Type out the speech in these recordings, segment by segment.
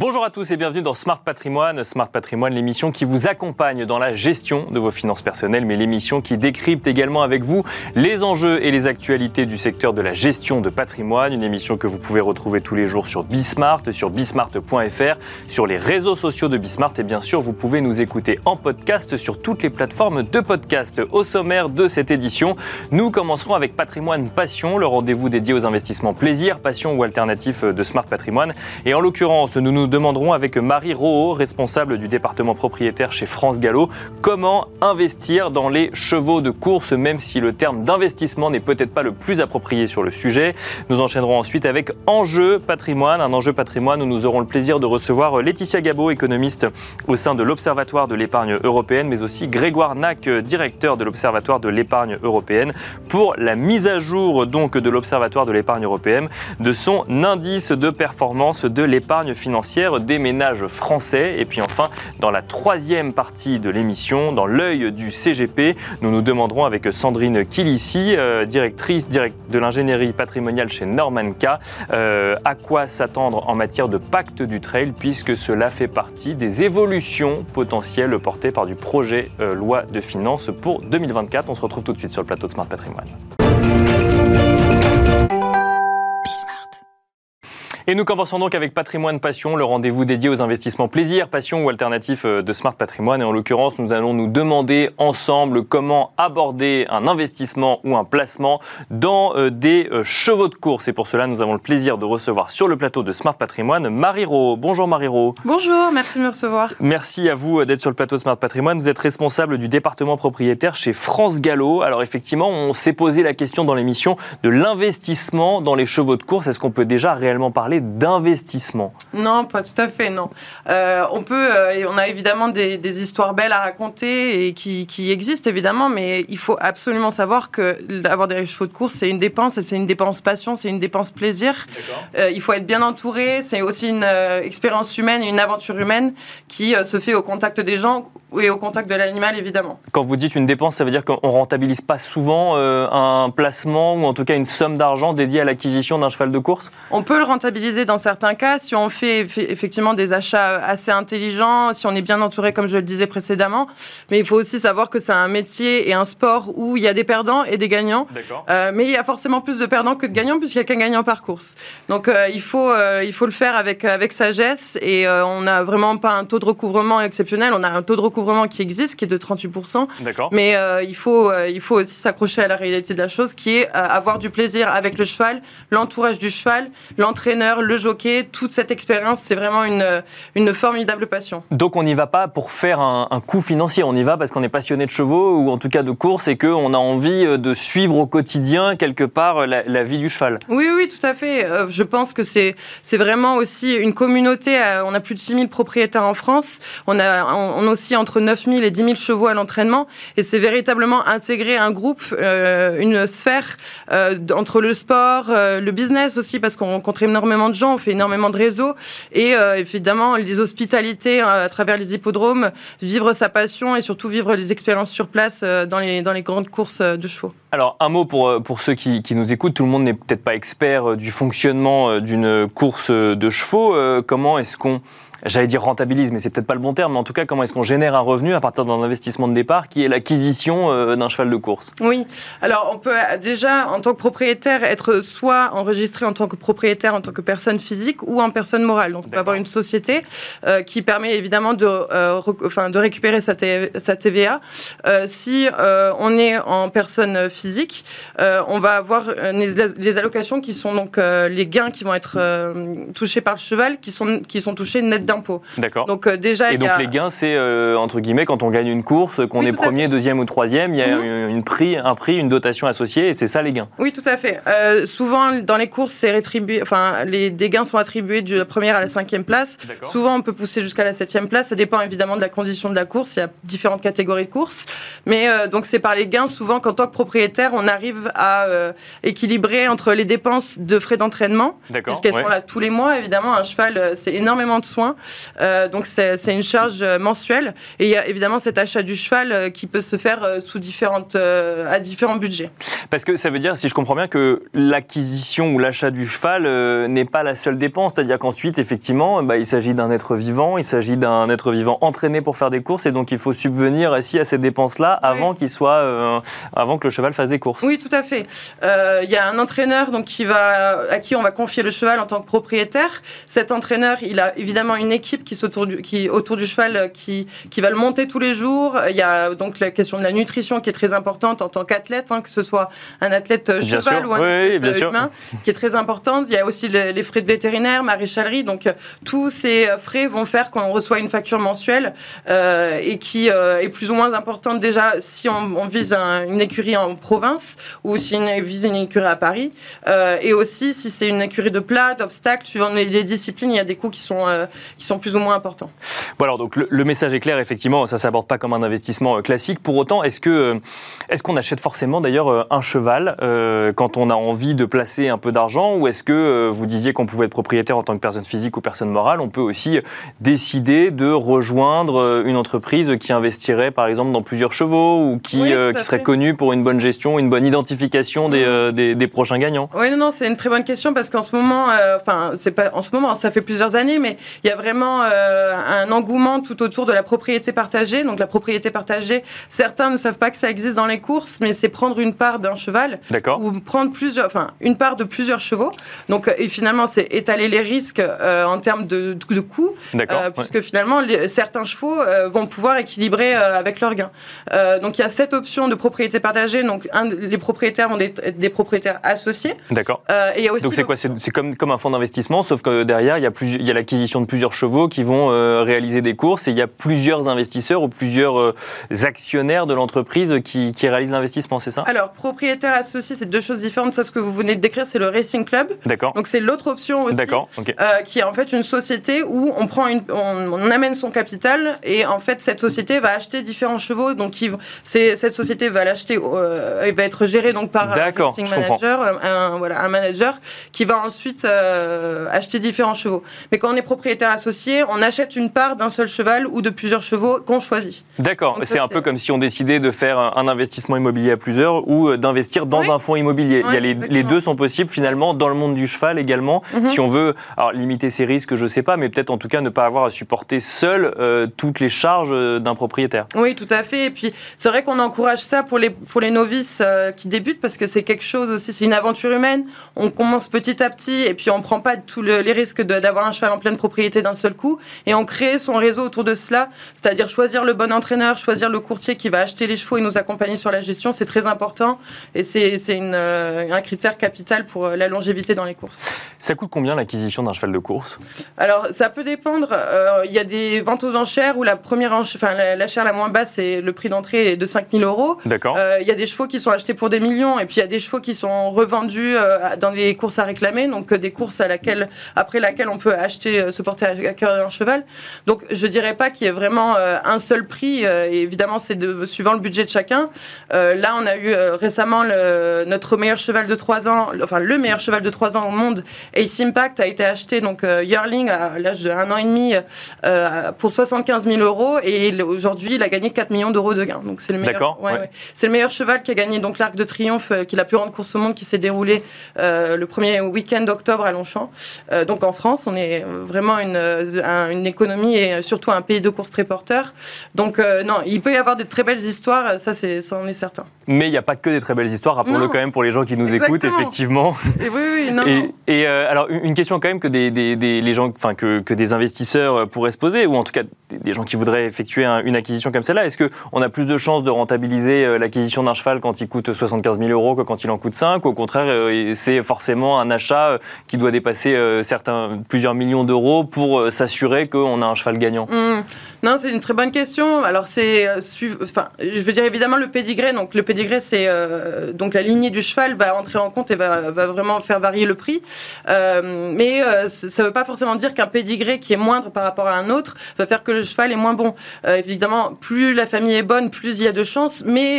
Bonjour à tous et bienvenue dans Smart Patrimoine. Smart Patrimoine, l'émission qui vous accompagne dans la gestion de vos finances personnelles, mais l'émission qui décrypte également avec vous les enjeux et les actualités du secteur de la gestion de patrimoine. Une émission que vous pouvez retrouver tous les jours sur Bismart, sur bismart.fr, sur les réseaux sociaux de Bismart et bien sûr, vous pouvez nous écouter en podcast sur toutes les plateformes de podcast. Au sommaire de cette édition, nous commencerons avec Patrimoine Passion, le rendez-vous dédié aux investissements plaisir, passion ou alternatif de Smart Patrimoine. Et en l'occurrence, nous nous demanderons avec Marie Roho, responsable du département propriétaire chez France Gallo, comment investir dans les chevaux de course, même si le terme d'investissement n'est peut-être pas le plus approprié sur le sujet. Nous enchaînerons ensuite avec Enjeu patrimoine, un enjeu patrimoine où nous aurons le plaisir de recevoir Laetitia Gabot, économiste au sein de l'Observatoire de l'épargne européenne, mais aussi Grégoire Nac, directeur de l'Observatoire de l'épargne européenne, pour la mise à jour donc de l'Observatoire de l'épargne européenne de son indice de performance de l'épargne financière des ménages français. Et puis enfin, dans la troisième partie de l'émission, dans l'œil du CGP, nous nous demanderons avec Sandrine Kilissi, euh, directrice de l'ingénierie patrimoniale chez Normanca, euh, à quoi s'attendre en matière de pacte du trail, puisque cela fait partie des évolutions potentielles portées par du projet euh, loi de finances pour 2024. On se retrouve tout de suite sur le plateau de Smart Patrimoine. Et nous commençons donc avec Patrimoine Passion, le rendez-vous dédié aux investissements plaisir, passion ou alternatif euh, de Smart Patrimoine. Et en l'occurrence, nous allons nous demander ensemble comment aborder un investissement ou un placement dans euh, des euh, chevaux de course. Et pour cela, nous avons le plaisir de recevoir sur le plateau de Smart Patrimoine Mariro. Bonjour Mariro. Bonjour, merci de me recevoir. Merci à vous d'être sur le plateau de Smart Patrimoine. Vous êtes responsable du département propriétaire chez France Gallo. Alors effectivement, on s'est posé la question dans l'émission de l'investissement dans les chevaux de course. Est-ce qu'on peut déjà réellement parler d'investissement Non, pas tout à fait, non. Euh, on peut, euh, on a évidemment des, histoires belles à raconter et qui, existent évidemment, mais il faut absolument savoir que d'avoir des chevaux de course, c'est une dépense, et c'est une dépense passion, c'est une dépense plaisir. Euh, il faut être bien entouré, c'est aussi une expérience humaine, une aventure humaine qui se fait au contact des gens et au contact de l'animal, évidemment. Quand vous dites une dépense, ça veut dire qu'on rentabilise pas souvent un placement ou en tout cas une somme d'argent dédiée à l'acquisition d'un cheval de course? On peut le rentabiliser dans certains cas si on fait effectivement des achats assez intelligents, si on est bien entouré, comme je le disais précédemment. Mais il faut aussi savoir que c'est un métier et un sport où il y a des perdants et des gagnants. Euh, mais il y a forcément plus de perdants que de gagnants puisqu'il n'y a qu'un gagnant par course. Donc euh, il, faut, euh, il faut le faire avec, avec sagesse et on n'a vraiment pas un taux de recouvrement exceptionnel. On a un taux de recouvrement qui existe, qui est de 38%. Mais il, faut, il faut aussi s'accrocher à la réalité de la chose qui est avoir du plaisir avec le cheval, l'entourage du cheval, l'entraîneur, le jockey, toute cette expérience, c'est vraiment une, une formidable passion. Donc on n'y va pas pour faire un, un coup financier, on y va parce qu'on est passionné de chevaux ou en tout cas de course et qu'on a envie euh, de suivre au quotidien quelque part la, vie du cheval. Oui, oui, tout à fait. Euh, je pense que c'est vraiment aussi une communauté. Euh, on a plus de 6000 propriétaires en France. On a, on, a aussi entre 9000 et 10 000 chevaux à l'entraînement. Et c'est véritablement intégrer un groupe, une sphère entre le sport, le business aussi, parce qu'on rencontre énormément de gens, on fait énormément de réseaux. Et euh, évidemment, les hospitalités euh, à travers les hippodromes, vivre sa passion et surtout vivre les expériences sur place euh, dans les, dans les grandes courses de chevaux. Alors, un mot pour, pour ceux qui, qui nous écoutent. Tout le monde n'est peut-être pas expert du fonctionnement d'une course de chevaux. Comment est-ce qu'on j'allais dire rentabilise, mais c'est peut-être pas le bon terme, mais en tout cas, comment est-ce qu'on génère un revenu à partir d'un investissement de départ qui est l'acquisition euh, d'un cheval de course? Oui, alors on peut déjà, en tant que propriétaire, être soit enregistré en tant que propriétaire, en tant que personne physique ou en personne morale. Donc on peut avoir une société euh, qui permet évidemment de, euh, enfin, de récupérer sa, sa TVA. si on est en personne physique, on va avoir les, allocations qui sont donc les gains qui vont être touchés par le cheval, qui sont, qui sont touchés net d'impôts. D'accord. Donc euh, déjà, et donc les gains, c'est euh, entre guillemets quand on gagne une course, qu'on est premier, deuxième ou troisième, il y a mhm. une prix, un prix, une dotation associée, et c'est ça les gains. Oui, tout à fait. Euh, souvent dans les courses, c'est rétribué, enfin les des gains sont attribués de la première à la cinquième place. Souvent, on peut pousser jusqu'à la septième place. Ça dépend évidemment de la condition de la course. Il y a différentes catégories de courses, mais donc c'est par les gains souvent qu'en tant que propriétaire, on arrive à équilibrer entre les dépenses de frais d'entraînement, puisqu'elles sont là tous les mois. Évidemment, un cheval, c'est énormément de soins. Donc c'est une charge mensuelle. Et il y a évidemment cet achat du cheval qui peut se faire sous différentes, à différents budgets. Parce que ça veut dire, si je comprends bien, que l'acquisition ou l'achat du cheval n'est pas la seule dépense. C'est-à-dire qu'ensuite, effectivement, bah, il s'agit d'un être vivant, il s'agit d'un être vivant entraîné pour faire des courses, et donc il faut subvenir aussi à ces dépenses-là avant qu'il soit, avant que le cheval fasse des courses. Oui, tout à fait. Il y a un entraîneur donc qui va, à qui on va confier le cheval en tant que propriétaire. Cet entraîneur, il a évidemment une équipe qui, autour du, qui autour du cheval qui, qui va le monter tous les jours. Il y a donc la question de la nutrition qui est très importante en tant qu'athlète, hein, que ce soit un athlète cheval ou un athlète humain, qui est très importante. Il y a aussi les frais de vétérinaire, maréchalerie. Donc tous ces frais vont faire qu'on reçoit une facture mensuelle euh, et qui euh, est plus ou moins importante déjà si on, vise une écurie en province ou si on vise une écurie à Paris. Euh, et aussi, si c'est une écurie de plat, d'obstacles, suivant les, disciplines, il y a des coûts qui sont, euh, qui sont plus ou moins importants. Bon alors, donc le, message est clair, effectivement, ça ne s'aborde pas comme un investissement euh, classique. Pour autant, est-ce que est-ce qu'on achète forcément d'ailleurs un cheval quand on a envie de placer un peu d'argent ou est-ce que vous disiez qu'on pouvait être propriétaire en tant que personne physique ou personne morale, on peut aussi décider de rejoindre une entreprise qui investirait par exemple dans plusieurs chevaux ou qui, qui serait connue pour une bonne gestion, une bonne identification des, des, des prochains gagnant Oui, non, non, c'est une très bonne question parce qu'en ce moment, euh, enfin, c'est pas en ce moment, ça fait plusieurs années, mais il y a vraiment euh, un engouement tout autour de la propriété partagée. Donc la propriété partagée, certains ne savent pas que ça existe dans les courses, mais c'est prendre une part d'un cheval ou prendre plusieurs, enfin, une part de plusieurs chevaux. Donc et finalement, c'est étaler les risques euh, en termes de, de coûts, puisque finalement, certains chevaux vont pouvoir équilibrer avec leurs gains. donc il y a cette option de propriété partagée. Donc les propriétaires vont être des propriétaires associés. D'accord. Euh, Donc c'est quoi? C'est comme, comme un fonds d'investissement, sauf que derrière, il y a, il y a l'acquisition de plusieurs chevaux qui vont euh, réaliser des courses et il y a plusieurs investisseurs ou plusieurs euh, actionnaires de l'entreprise qui, qui réalisent l'investissement, c'est ça? Alors, propriétaire associé, c'est deux choses différentes. Ça, ce que vous venez de décrire, c'est le Racing Club. D'accord. Donc c'est l'autre option aussi, qui est en fait une société où on, prend une, on, amène son capital et en fait, cette société va acheter différents chevaux. Donc, cette société va l'acheter, elle va être gérée donc par un Racing manager, un, voilà, un manager qui va ensuite euh, acheter différents chevaux. Mais quand on est propriétaire associé, on achète une part d'un seul cheval ou de plusieurs chevaux qu'on choisit. D'accord, c'est un peu comme si on décidait de faire un investissement immobilier à plusieurs ou euh, d'investir dans un fonds immobilier. Il y a les, deux sont possibles finalement dans le monde du cheval également. Mhm. Si on veut alors, limiter ses risques, je ne sais pas, mais peut-être en tout cas ne pas avoir à supporter seul euh, toutes les charges d'un propriétaire. Oui, tout à fait. Et puis c'est vrai qu'on encourage ça pour les, pour les novices qui débutent parce que c'est quelque chose aussi, c'est une aventure humaine. On commence petit à petit et puis on ne prend pas tous les risques d'avoir un cheval en pleine propriété d'un seul coup. Et on crée son réseau autour de cela, c'est-à-dire choisir le bon entraîneur, choisir le courtier qui va acheter les chevaux et nous accompagner sur la gestion. C'est très important et c'est euh, un critère capital pour euh, la longévité dans les courses. Ça coûte combien l'acquisition d'un cheval de course? Alors ça peut dépendre. Euh, il y a des ventes aux enchères où la première enfin la, chair la moins basse, c'est le prix d'entrée est de 5000 euros. D'accord. Il y a des chevaux qui sont achetés pour des millions et puis il y a des chevaux qui sont revendus euh, dans des courses à réclamer, donc euh, des courses à laquelle, après laquelle on peut acheter, euh, se porter à cœur un cheval. Donc je dirais pas qu'il y ait vraiment un seul prix. évidemment, c'est suivant le budget de chacun. là, on a eu récemment le, notre meilleur cheval de 3 ans, enfin le meilleur cheval de 3 ans au monde, Ace Impact, a été acheté donc Yearling à l'âge de 1 an et demi pour 75 000 euros et aujourd'hui il a gagné 4 millions d'euros de gains. Donc c'est le meilleur. C'est le meilleur cheval qui a gagné donc l'Arc de Triomphe, qui est la plus grande course au monde qui s'est déroulée euh, le premier week-end d'octobre à Longchamp. Euh, donc en France, on est vraiment une, euh, une, économie et surtout un pays de course très porteur. Donc non, il peut y avoir de très belles histoires, ça, c'est, est certain. Mais il n'y a pas que des très belles histoires, rappelons-le quand même pour les gens qui nous écoutent, effectivement. Et oui, oui, non. Et, alors une question quand même que des, des, les gens, enfin que, que, des investisseurs pourraient se poser, ou en tout cas des gens qui voudraient effectuer une acquisition comme celle-là, est-ce qu'on a plus de chances de rentabiliser l'acquisition d'un cheval quand il coûte 75 000 euros que quand il en coûte 5 Ou au contraire, c'est forcément un achat euh, qui doit dépasser euh, certains, plusieurs millions d'euros pour euh, s'assurer qu'on a un cheval gagnant? Mmh. Non, c'est une très bonne question. Alors, c'est. Enfin, je veux dire, évidemment, le pédigré. Donc, le pédigré, c'est. donc, la lignée du cheval va entrer en compte et va, va vraiment faire varier le prix. mais ça ne veut pas forcément dire qu'un pédigré qui est moindre par rapport à un autre va faire que le cheval est moins bon. évidemment, plus la famille est bonne, plus il y a de chances, mais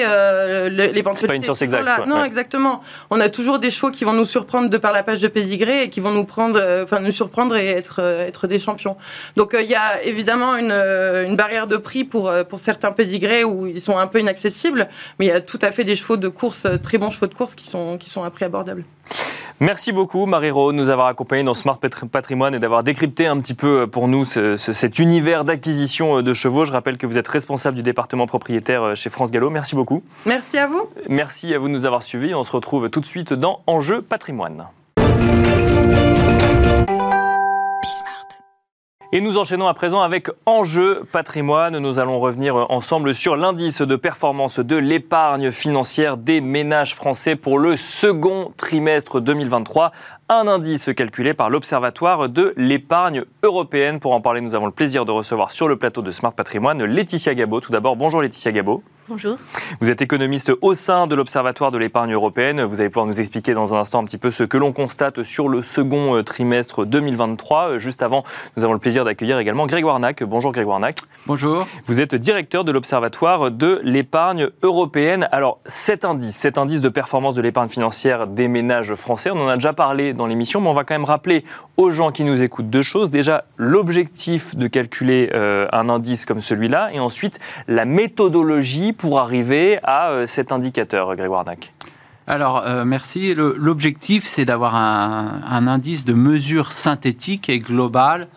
l'éventualité. C'est pas une science exacte. Non, exactement. On a toujours des chevaux qui vont nous surprendre de par la page de pédigré et qui vont nous prendre, enfin nous surprendre et être être des champions. Donc il y a évidemment une, une barrière de prix pour pour certains pédigrés où ils sont un peu inaccessibles, mais il y a tout à fait des chevaux de course, très bons chevaux de course qui sont qui sont à prix abordable. Merci beaucoup, Marie-Rose, de nous avoir accompagnés dans Smart Patrimoine et d'avoir décrypté un petit peu euh, pour nous cet univers d'acquisition euh, de chevaux. Je rappelle que vous êtes responsable du département propriétaire euh, chez France Gallo. Merci beaucoup. Merci à vous. Merci à vous de nous avoir suivis. On se retrouve tout de suite dans Enjeu Patrimoine. Et nous enchaînons à présent avec Enjeu patrimoine. Nous allons revenir ensemble sur l'indice de performance de l'épargne financière des ménages français pour le second trimestre 2023 un indice calculé par l'Observatoire de l'épargne européenne. Pour en parler, nous avons le plaisir de recevoir sur le plateau de Smart Patrimoine Laetitia Gabot. Tout d'abord, bonjour Laetitia Gabot. Bonjour. Vous êtes économiste au sein de l'Observatoire de l'épargne européenne. Vous allez pouvoir nous expliquer dans un instant un petit peu ce que l'on constate sur le second euh, trimestre 2023. Euh, juste avant, nous avons le plaisir d'accueillir également Grégoire Nac. Bonjour Grégoire Nac. Bonjour. Vous êtes directeur de l'Observatoire de l'épargne européenne. Alors, cet indice, cet indice de performance de l'épargne financière des ménages français, on en a déjà parlé dans l'émission, mais on va quand même rappeler aux gens qui nous écoutent deux choses. Déjà, l'objectif de calculer euh, un indice comme celui-là, et ensuite la méthodologie pour arriver à euh, cet indicateur, Grégoire Nac. Alors, euh, merci. L'objectif, c'est d'avoir un, un, indice de mesure synthétique et global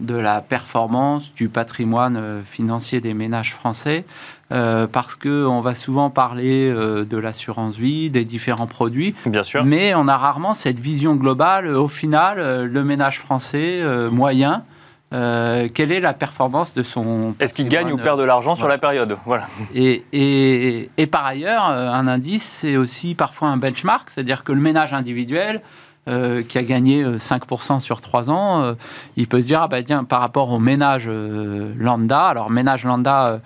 de la performance du patrimoine financier des ménages français. Euh, parce qu'on va souvent parler euh, de l'assurance vie, des différents produits. Bien sûr. Mais on a rarement cette vision globale. Au final, euh, le ménage français moyen, quelle est la performance de son... Est-ce qu'il gagne ou perd de l'argent sur la période voilà. Et, et, et, par ailleurs, un indice, c'est aussi parfois un benchmark, c'est-à-dire que le ménage individuel, qui a gagné 5% sur 3 ans, il peut se dire, ah bah tiens, par rapport au ménage lambda, alors ménage lambda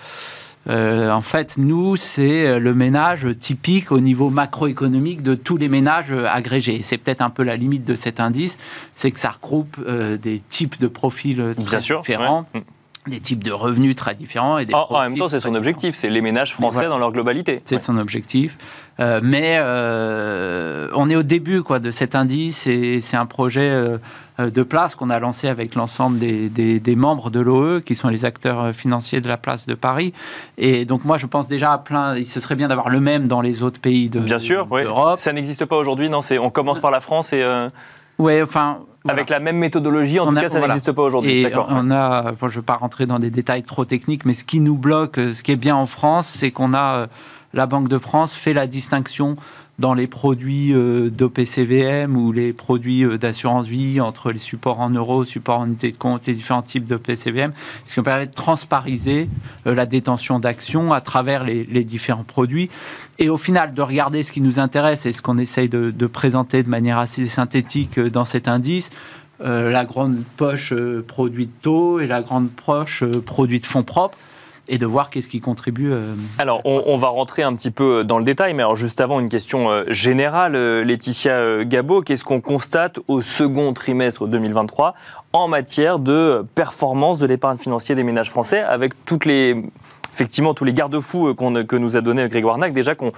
euh, en fait, nous, c'est le ménage typique au niveau macroéconomique de tous les ménages agrégés. C'est peut-être un peu la limite de cet indice, c'est que ça regroupe euh, des types de profils très différents. Mm des types de revenus très différents. Et des en, même temps, c'est son objectif, c'est les ménages français dans leur globalité. C'est son objectif. Euh, mais euh, on est au début quoi, de cet indice et c'est un projet euh, de place qu'on a lancé avec l'ensemble des, des, membres de l'OE, qui sont les acteurs financiers de la place de Paris. Et donc moi, je pense déjà à plein... Il se serait bien d'avoir le même dans les autres pays de, Bien sûr, oui. Ça n'existe pas aujourd'hui, non On commence par la France et... Oui, enfin, avec la même méthodologie, en tout cas, ça n'existe pas aujourd'hui. On a, je ne vais pas rentrer dans des détails trop techniques, mais ce qui nous bloque, ce qui est bien en France, c'est qu'on a, euh, la Banque de France fait la distinction dans les produits euh, d'OPCVM ou les produits euh, d'assurance vie entre les supports en euros, supports en unité de compte, les différents types d'OPCVM, ce qui permet de transpariser la détention d'actions à travers les, différents produits. Et au final, de regarder ce qui nous intéresse et ce qu'on essaye de, présenter de manière assez synthétique dans cet indice, la grande poche produit de taux et la grande poche produit de fonds propres et de voir qu'est-ce qui contribue. Euh, alors, on, va rentrer un petit peu dans le détail, mais alors juste avant, une question euh, générale. Euh, Laetitia Gabot, qu'est-ce qu'on constate au second trimestre 2023 en matière de performance de l'épargne financière des ménages français avec toutes les effectivement tous les garde-fous que nous a donné Grégoire Nac, déjà qu'on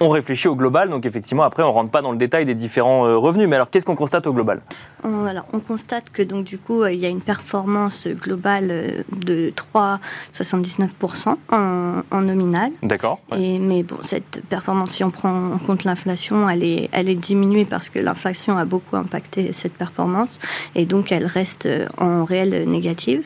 on réfléchit au global, donc effectivement après on rentre pas dans le détail des différents euh, revenus. Mais alors qu'est-ce qu'on constate au global? Alors, on constate que donc du coup euh, il y a une performance globale euh, de 3,79% en, en, nominal. D'accord. Mais bon, cette performance, si on prend en compte l'inflation, elle est, elle est diminuée parce que l'inflation a beaucoup impacté cette performance et donc elle reste en réelle négative.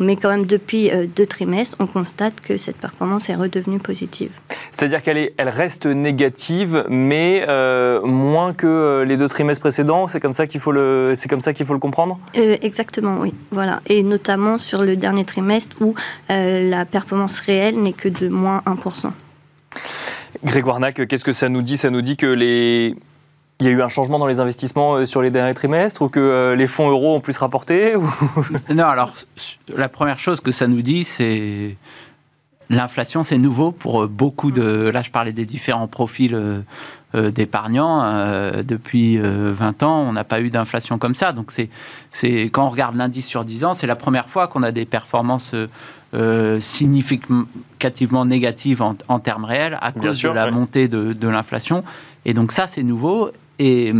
Mais quand même, depuis euh, deux trimestres, on constate que cette performance est redevenue positive. C'est-à-dire qu'elle elle reste négative, mais euh, moins que euh, les deux trimestres précédents. C'est comme ça qu'il faut le, c'est comme ça qu'il faut le comprendre? exactement, oui. Voilà, et notamment sur le dernier trimestre où la performance réelle n'est que de moins 1%. Grégoire Nac, qu'est-ce que ça nous dit? Ça nous dit que les il y a eu un changement dans les investissements euh, sur les derniers trimestres ou que euh, les fonds euros ont plus rapporté Non, alors la première chose que ça nous dit, c'est L'inflation, c'est nouveau pour beaucoup de... Là, je parlais des différents profils euh, d'épargnants. Euh, depuis 20 euh, ans, on n'a pas eu d'inflation comme ça. Donc, c'est, c'est quand on regarde l'indice sur 10 ans, c'est la première fois qu'on a des performances significativement négatives en, termes réels à cause de la montée de, de, l'inflation. Et donc, ça, c'est nouveau. Et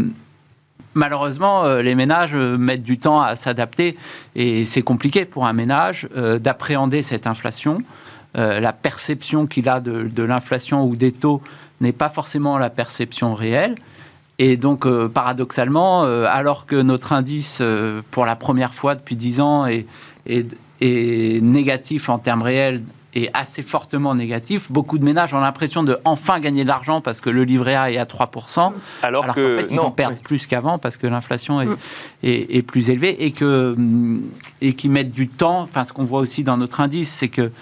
malheureusement, les ménages mettent du temps à s'adapter et c'est compliqué pour un ménage d'appréhender cette inflation. la perception qu'il a de, l'inflation ou des taux n'est pas forcément la perception réelle. Et donc, euh, paradoxalement, euh, alors que notre indice, euh, pour la première fois depuis 10 ans, est, négatif en termes réels et assez fortement négatif, beaucoup de ménages ont l'impression de enfin gagner de l'argent parce que le livret A est à 3%, alors, qu'en fait, ils en perdent plus qu'avant parce que l'inflation est, mm. est, plus élevée et que et qui mettent du temps. Enfin, ce qu'on voit aussi dans notre indice, c'est que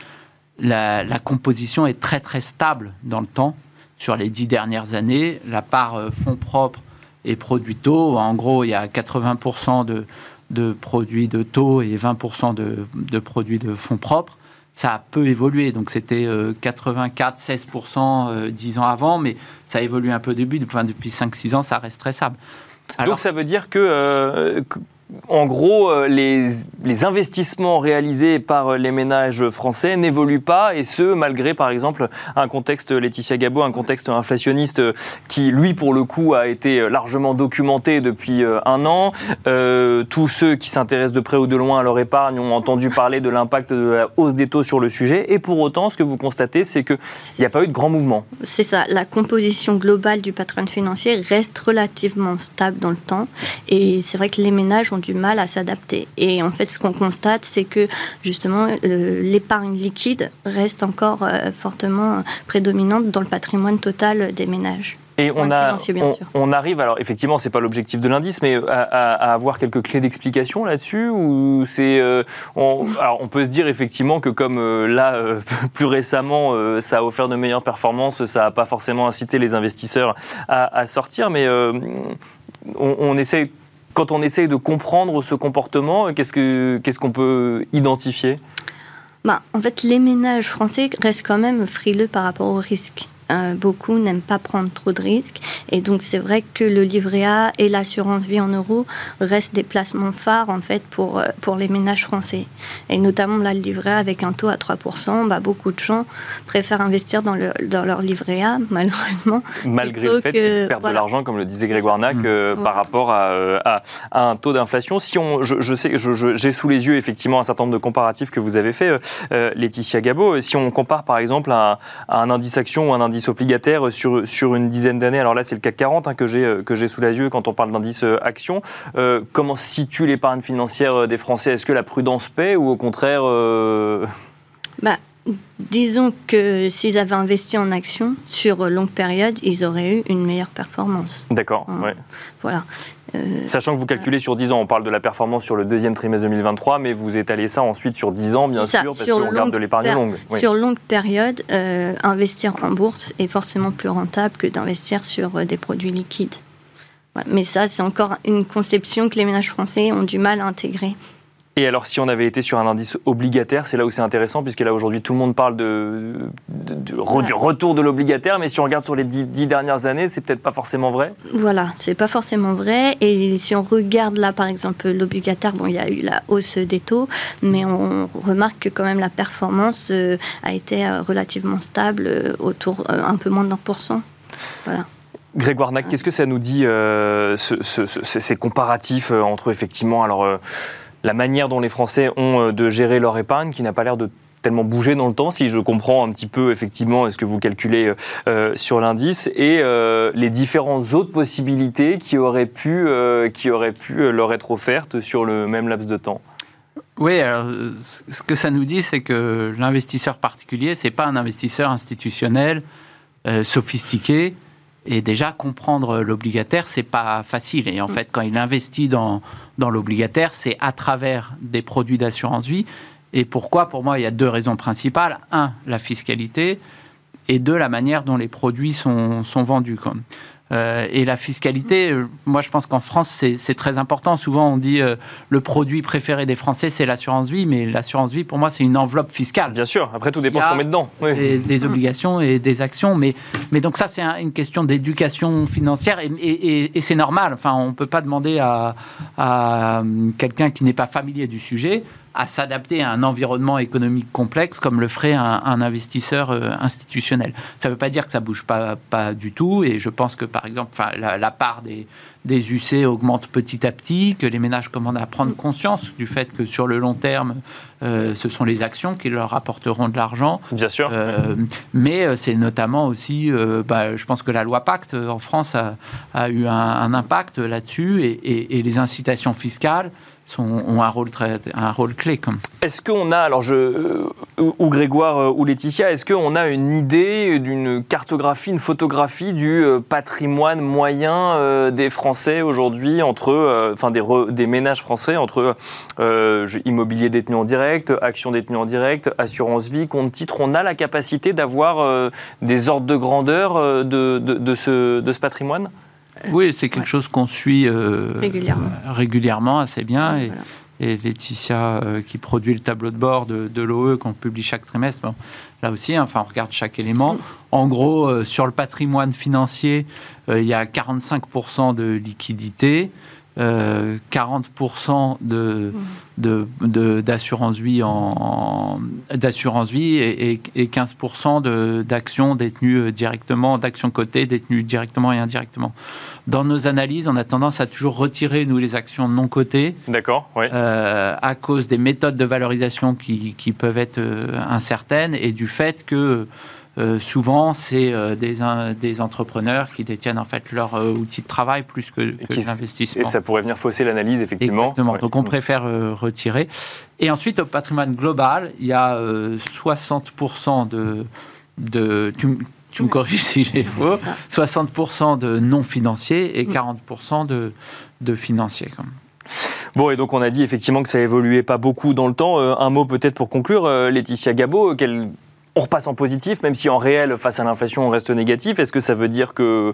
la, la composition est très très stable dans le temps sur les dix dernières années. La part euh, fonds propres et produits taux, en gros, il y a 80% de, de, produits de taux et 20% de, de, produits de fonds propres. Ça a peu évolué, donc c'était 84, 16% 10 ans avant, mais ça a évolué un peu au début, depuis 5-6 ans, ça reste très stable. donc ça veut dire que, euh, en gros, euh, les, investissements réalisés par euh, les ménages français n'évoluent pas, et ce, malgré, par exemple, un contexte, Laetitia Gabo, un contexte inflationniste euh, qui, lui, pour le coup, a été largement documenté depuis un an. tous ceux qui s'intéressent de près ou de loin à leur épargne ont entendu parler de l'impact de la hausse des taux sur le sujet, et pour autant, ce que vous constatez, c'est qu'il n'y a pas eu de grand mouvement. C'est ça, la composition globale du patrimoine financier reste relativement stable dans le temps, et c'est vrai que les ménages ont du mal à s'adapter. Et en fait, ce qu'on constate, c'est que justement, l'épargne liquide reste encore euh, fortement prédominante dans le patrimoine total des ménages. Et on, a, on, arrive, alors effectivement, c'est pas l'objectif de l'indice, mais euh, à, avoir quelques clés d'explication là-dessus ou c'est, euh, on, alors on peut se dire effectivement que comme là plus récemment, ça a offert de meilleures performances, ça n'a pas forcément incité les investisseurs à, sortir, mais on, on essaie quand on essaye de comprendre ce comportement, qu'est-ce qu'on peut identifier? Bah, En fait, les ménages français restent quand même frileux par rapport au risque. Euh, beaucoup n'aiment pas prendre trop de risques. Et donc, c'est vrai que le livret A et l'assurance vie en euros restent des placements phares, en fait, pour, euh, pour les ménages français. Et notamment, là, le livret A avec un taux à 3%, bah, beaucoup de gens préfèrent investir dans, le, dans leur livret A, malheureusement. Malgré le fait qu'ils perdent de l'argent, comme le disait Grégoire Nac, euh, par rapport à, à, un taux d'inflation. Si on, je, je sais, j'ai sous les yeux, effectivement, un certain nombre de comparatifs que vous avez fait, Laetitia Gabo. Si on compare, par exemple, à, à un indice action ou un indice obligataire sur, sur une dizaine d'années. Alors là, c'est le CAC 40 hein, que j'ai euh, que j'ai sous les yeux quand on parle d'indice euh, action. Euh, comment se situe l'épargne financière des Français? Est-ce que la prudence paie ou au contraire bah, Disons que s'ils avaient investi en actions sur longue période, ils auraient eu une meilleure performance. D'accord, hein. Voilà. Euh, Sachant que vous calculez sur 10 ans, on parle de la performance sur le deuxième trimestre 2023, mais vous étalez ça ensuite sur 10 ans, bien sûr, parce qu'on regarde de l'épargne longue. Sur longue période, euh, investir en bourse est forcément plus rentable que d'investir sur euh, des produits liquides. Mais ça, c'est encore une conception que les ménages français ont du mal à intégrer. Et alors, si on avait été sur un indice obligataire, c'est là où c'est intéressant, puisque là aujourd'hui tout le monde parle de, du retour de l'obligataire, mais si on regarde sur les dix, dernières années, c'est peut-être pas forcément vrai. Voilà, c'est pas forcément vrai. Et si on regarde là, par exemple, l'obligataire, bon, il y a eu la hausse des taux, mais on remarque que quand même la performance euh, a été euh, relativement stable, euh, autour un peu moins d'un pour cent. Voilà. Grégoire Nac, qu'est-ce que ça nous dit, ces comparatifs entre effectivement, alors la manière dont les Français ont euh, de gérer leur épargne, qui n'a pas l'air de tellement bouger dans le temps, si je comprends un petit peu effectivement ce que vous calculez euh, euh, sur l'indice, et les différentes autres possibilités qui auraient pu, qui auraient pu leur être offertes sur le même laps de temps? Oui, alors ce que ça nous dit, c'est que l'investisseur particulier, c'est pas un investisseur institutionnel sophistiqué et déjà, comprendre l'obligataire, c'est pas facile. Et en mm. fait, quand il investit dans, dans l'obligataire, c'est à travers des produits d'assurance vie. Et pourquoi? Pour moi, il y a deux raisons principales. Un, la fiscalité. Et deux, la manière dont les produits sont, sont vendus. Euh, et la fiscalité, euh, moi je pense qu'en France c'est très important. Souvent on dit euh, le produit préféré des Français c'est l'assurance vie, mais l'assurance vie pour moi c'est une enveloppe fiscale. Bien sûr, après tout dépend ce qu'on met dedans. Oui. Des, obligations et des actions, mais, mais donc ça c'est une question d'éducation financière et, et, c'est normal. Enfin on ne peut pas demander à, à quelqu'un qui n'est pas familier du sujet à s'adapter à un environnement économique complexe comme le ferait un, investisseur euh, institutionnel. Ça ne veut pas dire que ça bouge pas, du tout, et je pense que par exemple, la, la part des, des UC augmente petit à petit, que les ménages commencent à prendre conscience du fait que sur le long terme, euh, ce sont les actions qui leur apporteront de l'argent. Bien sûr. Euh, mais c'est notamment aussi, bah, je pense que la loi Pacte en France a, a eu un, impact là-dessus et, et les incitations fiscales ont un rôle, très, un rôle clé. Est-ce qu'on a, alors je, euh, ou Grégoire euh, ou Laetitia, est-ce qu'on a une idée d'une cartographie, une photographie du euh, patrimoine moyen des Français aujourd'hui, entre, enfin des, des, ménages français, entre immobilier détenu en direct, actions détenues en direct, assurance vie, compte titre? On a la capacité d'avoir des ordres de grandeur de, de, ce, de ce patrimoine? Oui, c'est quelque chose qu'on suit euh, régulièrement. régulièrement, assez bien. Et, Laetitia, euh, qui produit le tableau de bord de, l'OE qu'on publie chaque trimestre, là aussi, hein, enfin, on regarde chaque élément. En gros, euh, sur le patrimoine financier, il y a 45% de liquidité. 40% de, d'assurance vie, en, d'assurance vie et, 15% d'actions détenues directement, d'actions cotées détenues directement et indirectement. Dans nos analyses, on a tendance à toujours retirer, nous, les actions non cotées. D'accord, oui. Euh, à cause des méthodes de valorisation qui, qui peuvent être euh, incertaines et du fait que euh, souvent, c'est euh, des, des, entrepreneurs qui détiennent en fait leur euh, outil de travail plus que, que les investissements. Et ça pourrait venir fausser l'analyse, effectivement. Exactement. Donc, on préfère retirer. Et ensuite, au patrimoine global, il y a 60% de, de tu, tu me corriges si j'ai faux, 60% de non financiers et 40% de, de financiers. Bon, et donc on a dit effectivement que ça évoluait pas beaucoup dans le temps. un mot peut-être pour conclure, Laetitia Gabot, quel on repasse en positif, même si en réel, face à l'inflation, on reste négatif. Est-ce que ça veut dire que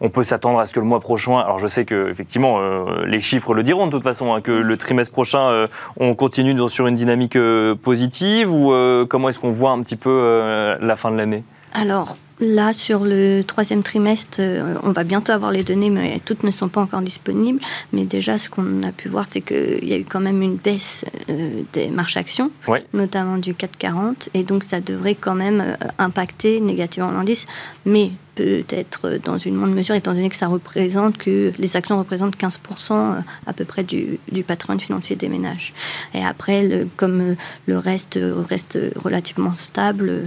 on peut s'attendre à ce que le mois prochain, alors je sais que effectivement euh, les chiffres le diront de toute façon, hein, que le trimestre prochain, euh, on continue sur une dynamique euh, positive, ou comment est-ce qu'on voit un petit peu la fin de l'année? Alors, Là, sur le troisième trimestre, euh, on va bientôt avoir les données, mais toutes ne sont pas encore disponibles. Mais déjà, ce qu'on a pu voir, c'est qu'il y a eu quand même une baisse euh, des marches actions, notamment du 440. Et donc, ça devrait quand même euh, impacter négativement l'indice, mais peut-être dans une moindre mesure, étant donné que ça représente que les actions représentent 15% à peu près du, du, patrimoine financier des ménages. Et après, comme le reste reste relativement stable,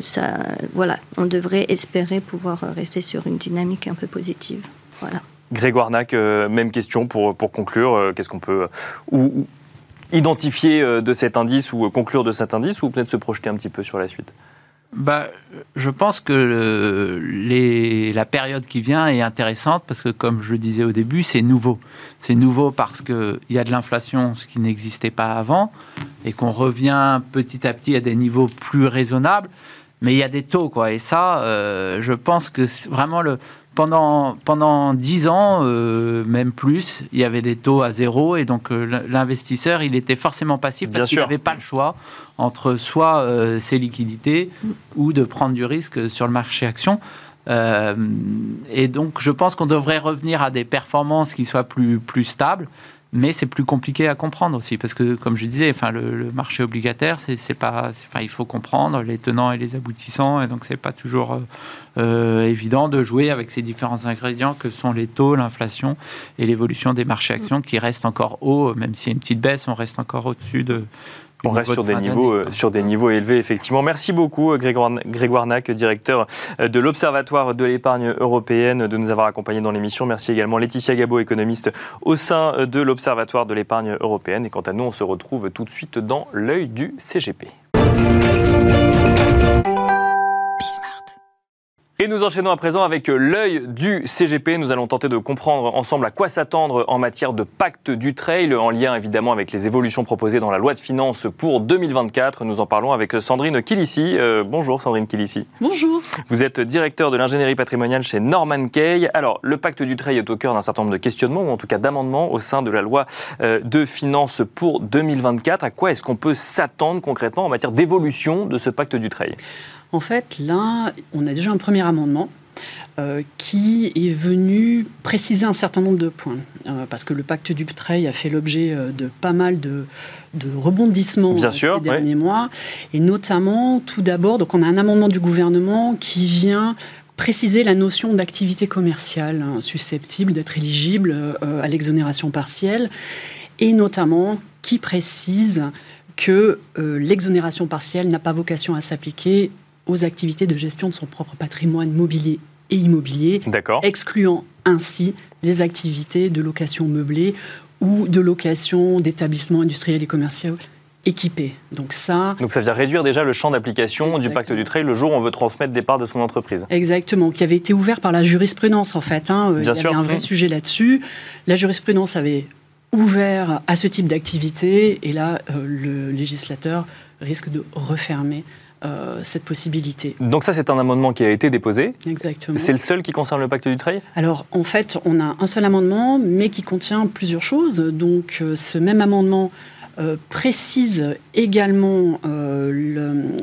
ça, voilà, on devrait espérer pouvoir rester sur une dynamique un peu positive. Voilà. Grégoire Nac, euh, même question pour, pour conclure. Euh, qu'est-ce qu'on peut ou, identifier de cet indice ou conclure de cet indice ou peut-être se projeter un petit peu sur la suite? Bah, je pense que la période qui vient est intéressante parce que, comme je le disais au début, c'est nouveau. C'est nouveau parce qu'il y a de l'inflation, ce qui n'existait pas avant, et qu'on revient petit à petit à des niveaux plus raisonnables. Mais il y a des taux, quoi. Et ça, euh, je pense que vraiment le, pendant, pendant 10 ans, euh, même plus, il y avait des taux à zéro et donc euh, l'investisseur, il était forcément passif parce qu'il n'avait pas le choix entre soit euh, ses liquidités ou de prendre du risque sur le marché action. et donc, je pense qu'on devrait revenir à des performances qui soient plus, plus stables mais c'est plus compliqué à comprendre aussi parce que comme je disais enfin le, marché obligataire c'est pas enfin il faut comprendre les tenants et les aboutissants et donc c'est pas toujours euh, euh, évident de jouer avec ces différents ingrédients que sont les taux l'inflation et l'évolution des marchés actions qui restent encore hauts même s'il y a une petite baisse on reste encore au-dessus de on reste sur des, niveaux, euh, sur des niveaux élevés, effectivement. Merci beaucoup, euh, Grégoire, Grégoire Nac, directeur euh, de l'Observatoire de l'épargne européenne, de nous avoir accompagnés dans l'émission. Merci également Laetitia Gabo, économiste au sein de l'Observatoire de l'épargne européenne. Et quant à nous, on se retrouve tout de suite dans l'œil du CGP. Et nous enchaînons à présent avec l'œil du CGP. Nous allons tenter de comprendre ensemble à quoi s'attendre en matière de pacte du trail, en lien évidemment avec les évolutions proposées dans la loi de finances pour 2024. Nous en parlons avec Sandrine Kilissi. Euh, bonjour Sandrine Kilissi. Bonjour. Vous êtes directeur de l'ingénierie patrimoniale chez Norman Kay. Alors, le pacte du trail est au cœur d'un certain nombre de questionnements, ou en tout cas d'amendements au sein de la loi euh, de finances pour 2024. À quoi est-ce qu'on peut s'attendre concrètement en matière d'évolution de ce pacte du trail? En fait, là, on a déjà un premier amendement euh, qui est venu préciser un certain nombre de points. Euh, parce que le pacte du trail a fait l'objet euh, de pas mal de, rebondissements ces derniers mois. Et notamment, tout d'abord, donc on a un amendement du gouvernement qui vient préciser la notion d'activité commerciale hein, susceptible d'être éligible à l'exonération partielle. Et notamment, qui précise que l'exonération partielle n'a pas vocation à s'appliquer aux activités de gestion de son propre patrimoine mobilier et immobilier, excluant ainsi les activités de location meublée ou de location d'établissements industriels et commerciaux équipés. Donc ça, Donc ça vient réduire déjà le champ d'application du pacte du trail le jour où on veut transmettre des parts de son entreprise. Exactement, qui avait été ouvert par la jurisprudence en fait. Hein. Il y avait un vrai sujet là-dessus. La jurisprudence avait ouvert à ce type d'activité et là, euh, le législateur risque de refermer euh, cette possibilité. Donc ça, c'est un amendement qui a été déposé. Exactement. C'est le seul qui concerne le pacte du trail? Alors, en fait, on a un seul amendement, mais qui contient plusieurs choses. Donc, euh, ce même amendement euh, précise également le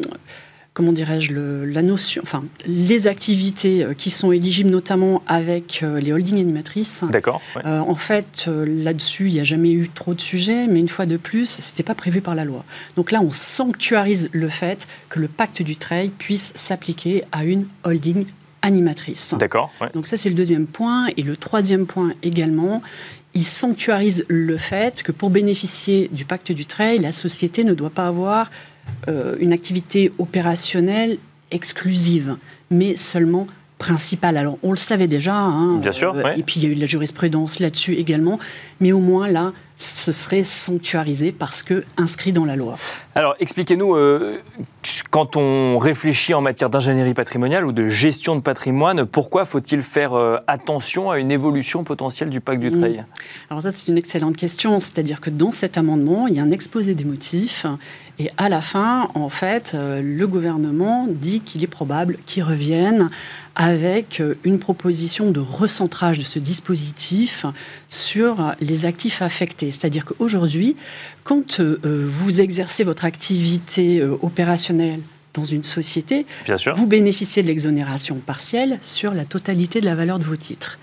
comment dirais-je, la notion, enfin, les activités euh, qui sont éligibles notamment avec euh, les holdings animatrices. D'accord. Euh, en fait, là-dessus, il n'y a jamais eu trop de sujets, mais une fois de plus, ce n'était pas prévu par la loi. Donc là, on sanctuarise le fait que le pacte du trail puisse s'appliquer à une holding animatrice. D'accord. Donc ça, c'est le deuxième point. Et le troisième point également, il sanctuarise le fait que pour bénéficier du pacte du trail, la société ne doit pas avoir euh, une activité opérationnelle exclusive, mais seulement principale. Alors, on le savait déjà. Hein, Bien sûr. Euh, et puis, il y a eu de la jurisprudence là-dessus également. Mais au moins, là, ce serait sanctuarisé parce que inscrit dans la loi. Alors, expliquez-nous, euh, quand on réfléchit en matière d'ingénierie patrimoniale ou de gestion de patrimoine, pourquoi faut-il faire euh, attention à une évolution potentielle du pacte du mmh. trail Alors ça, c'est une excellente question. C'est-à-dire que dans cet amendement, il y a un exposé des motifs et à la fin, en fait, euh, le gouvernement dit qu'il est probable qu'il revienne avec euh, une proposition de recentrage de ce dispositif sur les actifs affectés. C'est-à-dire qu'aujourd'hui, quand euh, vous exercez votre activité opérationnelle dans une société, vous bénéficiez de l'exonération partielle sur la totalité de la valeur de vos titres.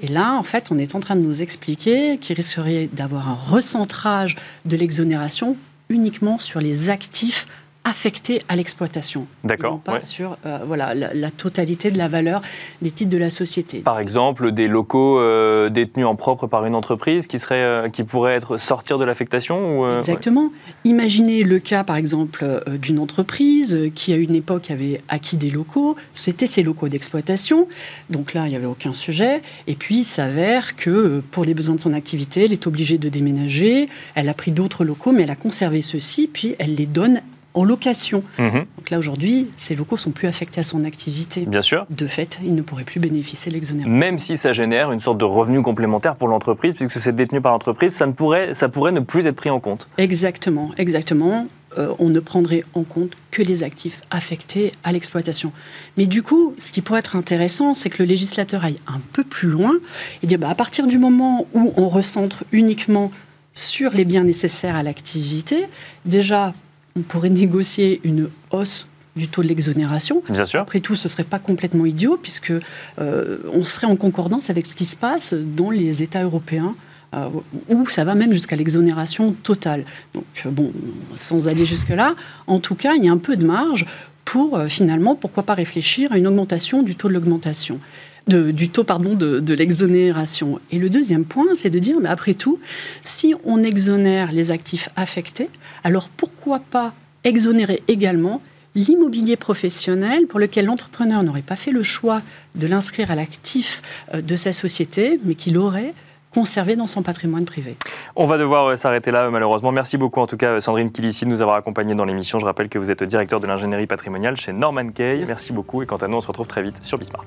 Et là, en fait, on est en train de nous expliquer qu'il risquerait d'avoir un recentrage de l'exonération uniquement sur les actifs affectés à l'exploitation. D'accord. Pas sur euh, voilà, la, totalité de la valeur des titres de la société. Par exemple, des locaux euh, détenus en propre par une entreprise qui, serait, euh, qui pourraient être sortir de l'affectation ou, Exactement. Imaginez le cas, par exemple, d'une entreprise qui, à une époque, avait acquis des locaux. C'était ses locaux d'exploitation. Donc là, il n'y avait aucun sujet. Et puis, il s'avère que, pour les besoins de son activité, elle est obligée de déménager. Elle a pris d'autres locaux, mais elle a conservé ceux-ci, puis elle les donne en location. Mhm. Donc là, aujourd'hui, ces locaux sont plus affectés à son activité. Bien sûr. De fait, il ne pourrait plus bénéficier de l'exonération. Même si ça génère une sorte de revenu complémentaire pour l'entreprise, puisque c'est détenu par l'entreprise, ça, ne pourrait, ça pourrait ne plus être pris en compte. Exactement, exactement. Euh, on ne prendrait en compte que les actifs affectés à l'exploitation. Mais du coup, ce qui pourrait être intéressant, c'est que le législateur aille un peu plus loin et dire bah, à partir du moment où on recentre uniquement sur les biens nécessaires à l'activité, déjà on pourrait négocier une hausse du taux de l'exonération. Bien sûr. Après tout, ce ne serait pas complètement idiot, puisque euh, on serait en concordance avec ce qui se passe dans les États européens. Euh, où ça va même jusqu'à l'exonération totale. Donc, euh, bon, sans aller jusque-là, en tout cas, il y a un peu de marge pour finalement, pourquoi pas réfléchir à une augmentation du taux de l'augmentation du taux pardon, de, l'exonération. Et le deuxième point, c'est de dire, mais après tout, si on exonère les actifs affectés, alors pourquoi pas exonérer également l'immobilier professionnel pour lequel l'entrepreneur n'aurait pas fait le choix de l'inscrire à l'actif euh, de sa société, mais qu'il aurait conserver dans son patrimoine privé? On va devoir s'arrêter là, malheureusement. Merci beaucoup, en tout cas, Sandrine Kilissi, de nous avoir accompagnés dans l'émission. Je rappelle que vous êtes directeur de l'ingénierie patrimoniale chez Norman Kay. Merci beaucoup. Et quant à nous, on se retrouve très vite sur Bismart.